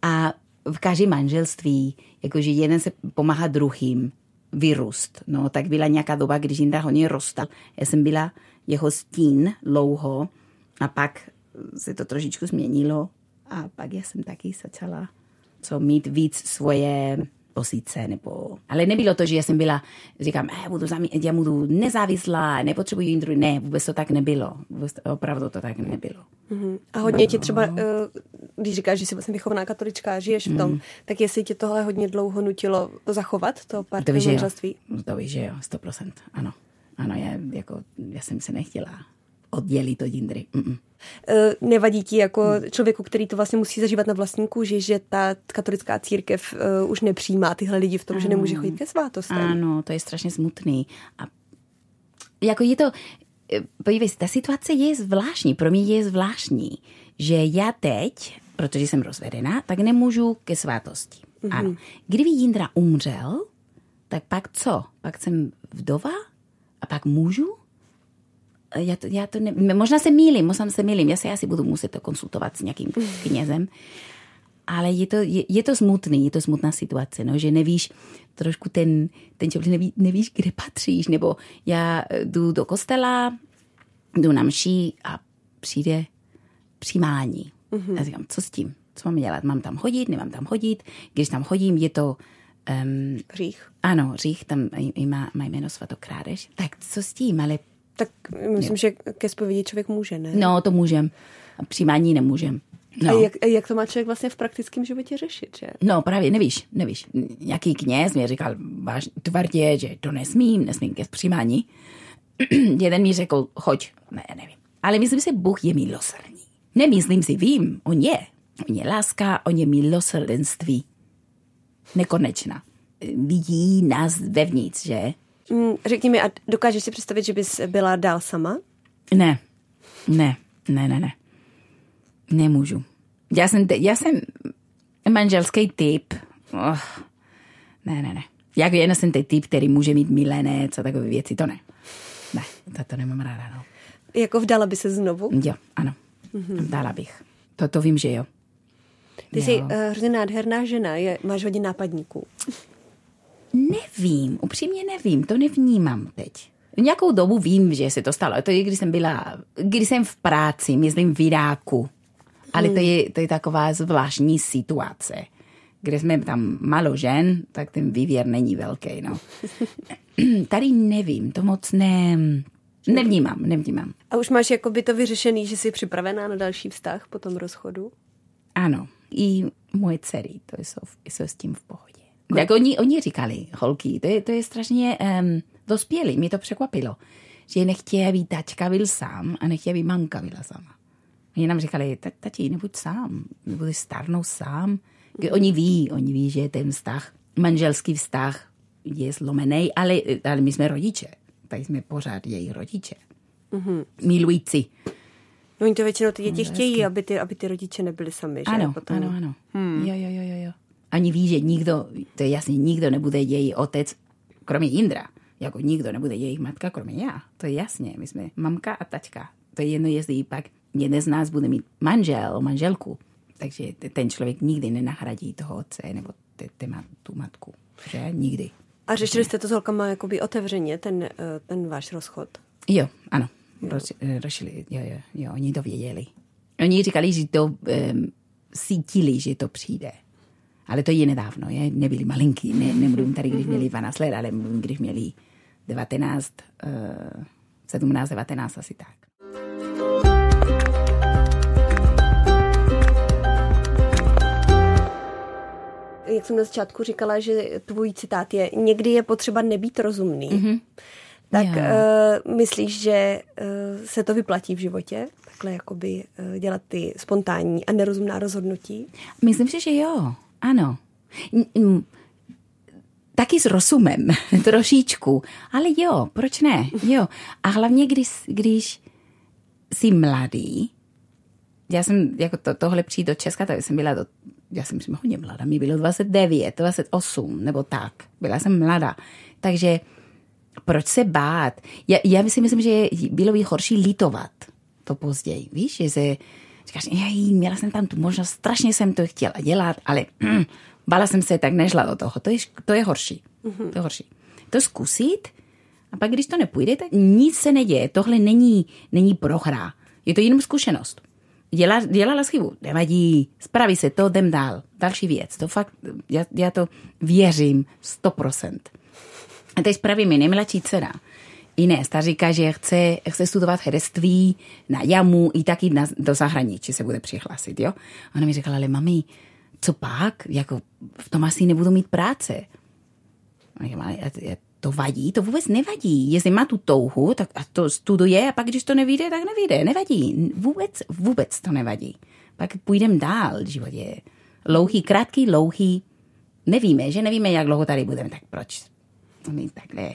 A v každém manželství, jakože jeden se pomáhá druhým, vyrůst. No, tak byla nějaká doba, když Jindra hodně rostal. Já jsem byla jeho stín dlouho a pak se to trošičku změnilo a pak já jsem taky začala co mít víc svoje pozice, nebo... Ale nebylo to, že já jsem byla, říkám, eh, budu zami, já budu nezávislá, nepotřebuji jindru. Ne, vůbec to tak nebylo. Vůbec, opravdu to tak nebylo. Mm-hmm. A hodně tě třeba, uh, když říkáš, že jsi vlastně vychovaná katolička a žiješ v tom, mm. tak jestli tě tohle hodně dlouho nutilo zachovat to partnerské manželství? To víš, že jo, 100%, ano. Ano, já, jako, já jsem se nechtěla oddělit od Jindry. Mm-mm. Nevadí ti jako člověku, který to vlastně musí zažívat na vlastní kůži, že ta katolická církev uh, už nepřijímá tyhle lidi v tom, ano. že nemůže chodit ke svátostem? Ano, to je strašně smutný. A jako je to, eh, podívej ta situace je zvláštní, pro mě je zvláštní, že já teď, protože jsem rozvedená, tak nemůžu ke svátosti. Mm-hmm. Ano. Kdyby Jindra umřel, tak pak co? Pak jsem vdova a pak můžu? Já to, já to ne, možná se mýlím, možná se mýlím, já se asi budu muset to konsultovat s nějakým *laughs* knězem, ale je to, je, je to smutný, je to smutná situace, no, že nevíš, trošku ten, ten člověk neví, nevíš, kde patříš, nebo já jdu do kostela, jdu na mši a přijde přijímání. Mm-hmm. A říkám, co s tím? Co mám dělat? Mám tam hodit, nemám tam hodit? Když tam hodím, je to Um, řích. Ano, řích, tam má, má jméno svatokrádež. Tak co s tím? Ale tak myslím, jo. že ke zpovědi člověk může, ne? No, to můžem. A přijímání nemůžem. No. A jak, jak to má člověk vlastně v praktickém životě řešit, že? No právě nevíš, nevíš. Nějaký kněz mi říkal váž, tvrdě, že to nesmím, nesmím ke přijímání. *clears throat* Jeden mi řekl, choď, ne, nevím. Ale myslím si, Bůh je milosrdný. Nemyslím si, vím, on je. On je láska, on je milosrdenství. Nekonečná. Vidí nás vevnitř, že? Mm, řekni mi, a dokážeš si představit, že bys byla dál sama? Ne, ne, ne, ne, ne. Nemůžu. Já jsem, já jsem manželský typ. Oh, ne, ne, ne. Jak jen jsem ten typ, který může mít milenec a takové věci, to ne. Ne, to, to nemám ráda, no. Jako vdala by se znovu? Jo, ano. Mm-hmm. Vdala bych. To, to vím, že jo. Ty jo. jsi uh, hrozně nádherná žena, je, máš hodně nápadníků. Nevím, upřímně nevím, to nevnímám teď. Nějakou dobu vím, že se to stalo. To je, když jsem byla, když jsem v práci, myslím v Iráku. Ale to je, to je taková zvláštní situace. Kde jsme tam malo žen, tak ten vývěr není velký. No. *clears throat* Tady nevím, to moc ne, nevnímám, nevnímám. A už máš jakoby to vyřešený, že jsi připravená na další vztah po tom rozchodu? Ano, i moje dcery, to jsou, jsou s tím v pohodě. Jak oni, oni říkali, holky, to je, to je strašně um, dospělý, mě to překvapilo, že nechtějí, aby tačka byl sám a nechtějí, aby mamka byla sama. Oni nám říkali, tati, nebuď sám, nebudeš starnout sám. Oni ví, oni ví, že ten vztah, manželský vztah je zlomený, ale, ale my jsme rodiče, tak jsme pořád její rodiče. Mm-hmm. Milující. No oni to většinou ty děti no, chtějí, aby ty, aby ty rodiče nebyli sami, že? Ano, Potom... ano, ano. Hmm. Jo, jo, jo, jo ani ví, že nikdo, to je jasně, nikdo nebude její otec, kromě Indra. Jako nikdo nebude její matka, kromě já. To je jasně. My jsme mamka a tačka. To je jedno, jestli pak jeden z nás bude mít manžel, manželku. Takže ten člověk nikdy nenahradí toho otce nebo te, te, tu matku. Že? Nikdy. A řešili jste to s holkama jakoby otevřeně, ten, eh, ten váš rozchod? Jo, ano. Řešili, jo, jo, jo, oni to věděli. Oni říkali, že to um, cítili, že to přijde ale to je nedávno, je? nebyli malinký, ne, nemluvím tady, když měli 12 let, ale mluvím, když měli 19, uh, 17, 19 asi tak. Jak jsem na začátku říkala, že tvůj citát je, někdy je potřeba nebýt rozumný. Mm-hmm. Tak uh, myslíš, že uh, se to vyplatí v životě? Takhle jakoby uh, dělat ty spontánní a nerozumná rozhodnutí? Myslím si, že jo. Ano. Taky s rozumem, *laughs* trošičku. Ale jo, proč ne? Jo. A hlavně, když, když jsi mladý, já jsem, jako to, tohle přijít do Česka, tak jsem byla do, já jsem myslím hodně mladá, mi bylo 29, 28, nebo tak. Byla jsem mladá. Takže proč se bát? Já, já si myslím, že bylo by horší litovat to později. Víš, že se Říkáš, jej, měla jsem tam tu možnost, strašně jsem to chtěla dělat, ale mm, bala jsem se, tak nežla do toho. To je, to je horší. Mm-hmm. To je horší. To zkusit a pak, když to nepůjde, tak nic se neděje. Tohle není, není prohra. Je to jenom zkušenost. Dělá, dělala chybu, nevadí, spraví se to, jdem dál. další věc. To fakt, já, já to věřím 100%. A teď právě mi nejmladší dcera, Inés, ta říká, že chce, chce studovat herectví na jamu i taky na, do zahraničí se bude přihlásit, jo? Ona mi říkala, ale mami, co pak? Jako v tom asi nebudu mít práce. A já, ale to vadí? To vůbec nevadí. Jestli má tu touhu, tak a to studuje a pak, když to nevíde, tak nevíde. Nevadí. Vůbec, vůbec to nevadí. Pak půjdeme dál. Život je louhý, krátký, louhý. Nevíme, že nevíme, jak dlouho tady budeme, tak proč mít takhle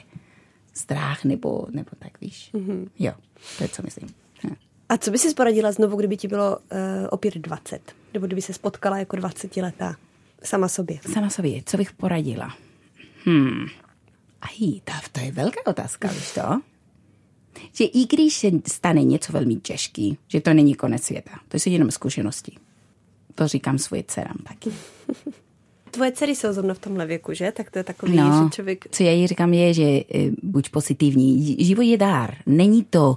strach nebo, nebo tak, víš. Mm-hmm. Jo, to je, co myslím. Hm. A co by si poradila znovu, kdyby ti bylo uh, opět 20? Nebo kdyby se spotkala jako 20 letá sama sobě? Sama sobě. Co bych poradila? Hmm. Aj, to, to je velká otázka, víš to? Že i když se stane něco velmi těžký, že to není konec světa. To jsou jenom zkušenosti. To říkám svoje dcerám taky. *laughs* Tvoje dcery jsou zrovna v tomhle věku, že? Tak to je takový, no, že člověk... Co já jí říkám je, že e, buď pozitivní. Život je dár. Není to,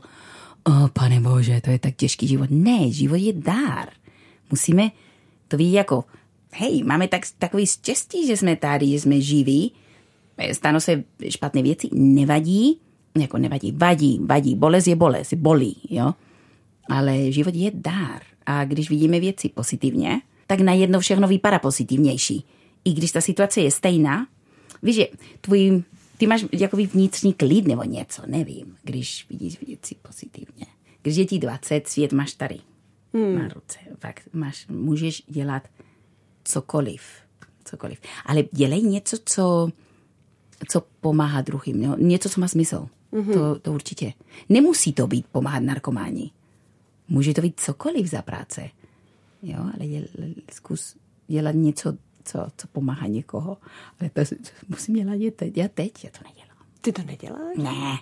oh, pane bože, to je tak těžký život. Ne, život je dár. Musíme to vidět jako, hej, máme tak, takový štěstí, že jsme tady, že jsme živí, stanou se špatné věci, nevadí, jako nevadí, vadí, vadí, bolest je bolest, bolí, jo. Ale život je dár a když vidíme věci pozitivně, tak najednou všechno vypadá pozitivnější. I když ta situace je stejná, víš, že tvůj, ty máš jakový vnitřní klid nebo něco, nevím, když vidíš věci pozitivně. Když je ti 20, svět máš tady hmm. na ruce. Fakt máš, můžeš dělat cokoliv. Cokoliv. Ale dělej něco, co co pomáhá druhým. Jo? Něco, co má smysl. Mm-hmm. To, to určitě. Nemusí to být pomáhat narkomání. Může to být cokoliv za práce. Jo, ale je, zkus dělat něco, co, co pomáhá někoho. Ale to, musím dělat je teď. Já teď, já to nedělám. Ty to neděláš? Ne.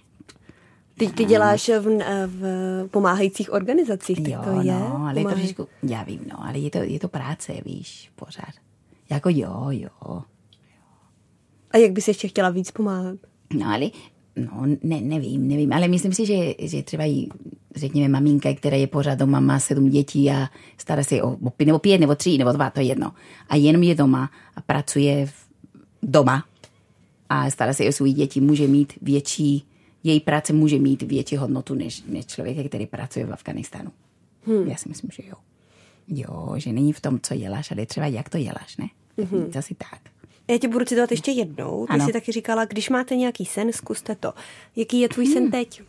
Ty, ty děláš v, v pomáhajících organizacích, tak jo, to je? No, ale je trošičku, já vím, no, ale je to, je to práce, víš, pořád. Jako jo, jo. A jak bys ještě chtěla víc pomáhat? No ale, no ne, nevím, nevím, ale myslím si, že, že třeba i, řekněme, maminka, která je pořád doma, má sedm dětí a stará se o, o nebo pět, nebo tři, nebo dva, to je jedno. A jenom je doma a pracuje v, doma a stará se o svůj děti, může mít větší, její práce může mít větší hodnotu než, než člověk, který pracuje v Afganistánu. Hmm. Já si myslím, že jo. Jo, že není v tom, co děláš, ale třeba jak to děláš, ne? Mm-hmm. Asi tak. Já tě budu citovat ještě jednou. Ty ano. jsi taky říkala, když máte nějaký sen, zkuste to. Jaký je tvůj hmm. sen teď?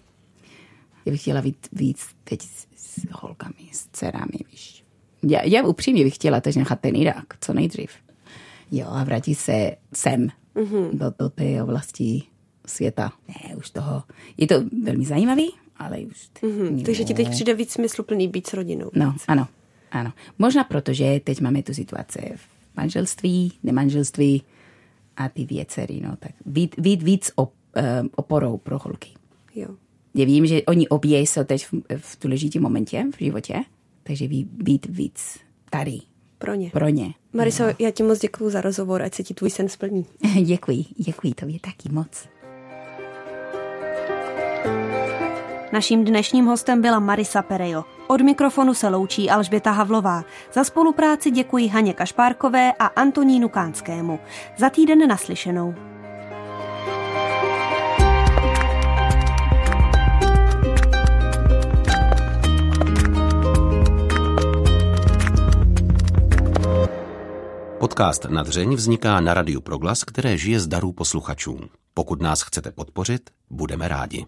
Já bych chtěla víc, víc teď s, s holkami, s dcerami, víš. Já, já upřímně bych chtěla teď nechat ten Irak, co nejdřív. Jo, a vrátit se sem, mm-hmm. do, do té oblasti světa. Ne, už toho. Je to velmi zajímavý, ale už... Mm-hmm. Takže ti teď přijde víc smysluplný být s rodinou. No, ano, ano. Možná proto, že teď máme tu situaci v manželství, nemanželství a ty věcery, no, tak být, být víc op, um, oporou pro holky. Jo. Já vím, že oni obě jsou teď v, v důležitém momentě v životě, takže být víc tady. Pro ně. Pro ně. Mariso, no. já ti moc děkuji za rozhovor, ať se ti tvůj sen splní. *laughs* děkuji, děkuji, to je taky moc. Naším dnešním hostem byla Marisa Perejo. Od mikrofonu se loučí Alžběta Havlová. Za spolupráci děkuji Haně Kašpárkové a Antonínu Kánskému. Za týden naslyšenou. Podcast na dřeň vzniká na Radiu Proglas, které žije z darů posluchačů. Pokud nás chcete podpořit, budeme rádi.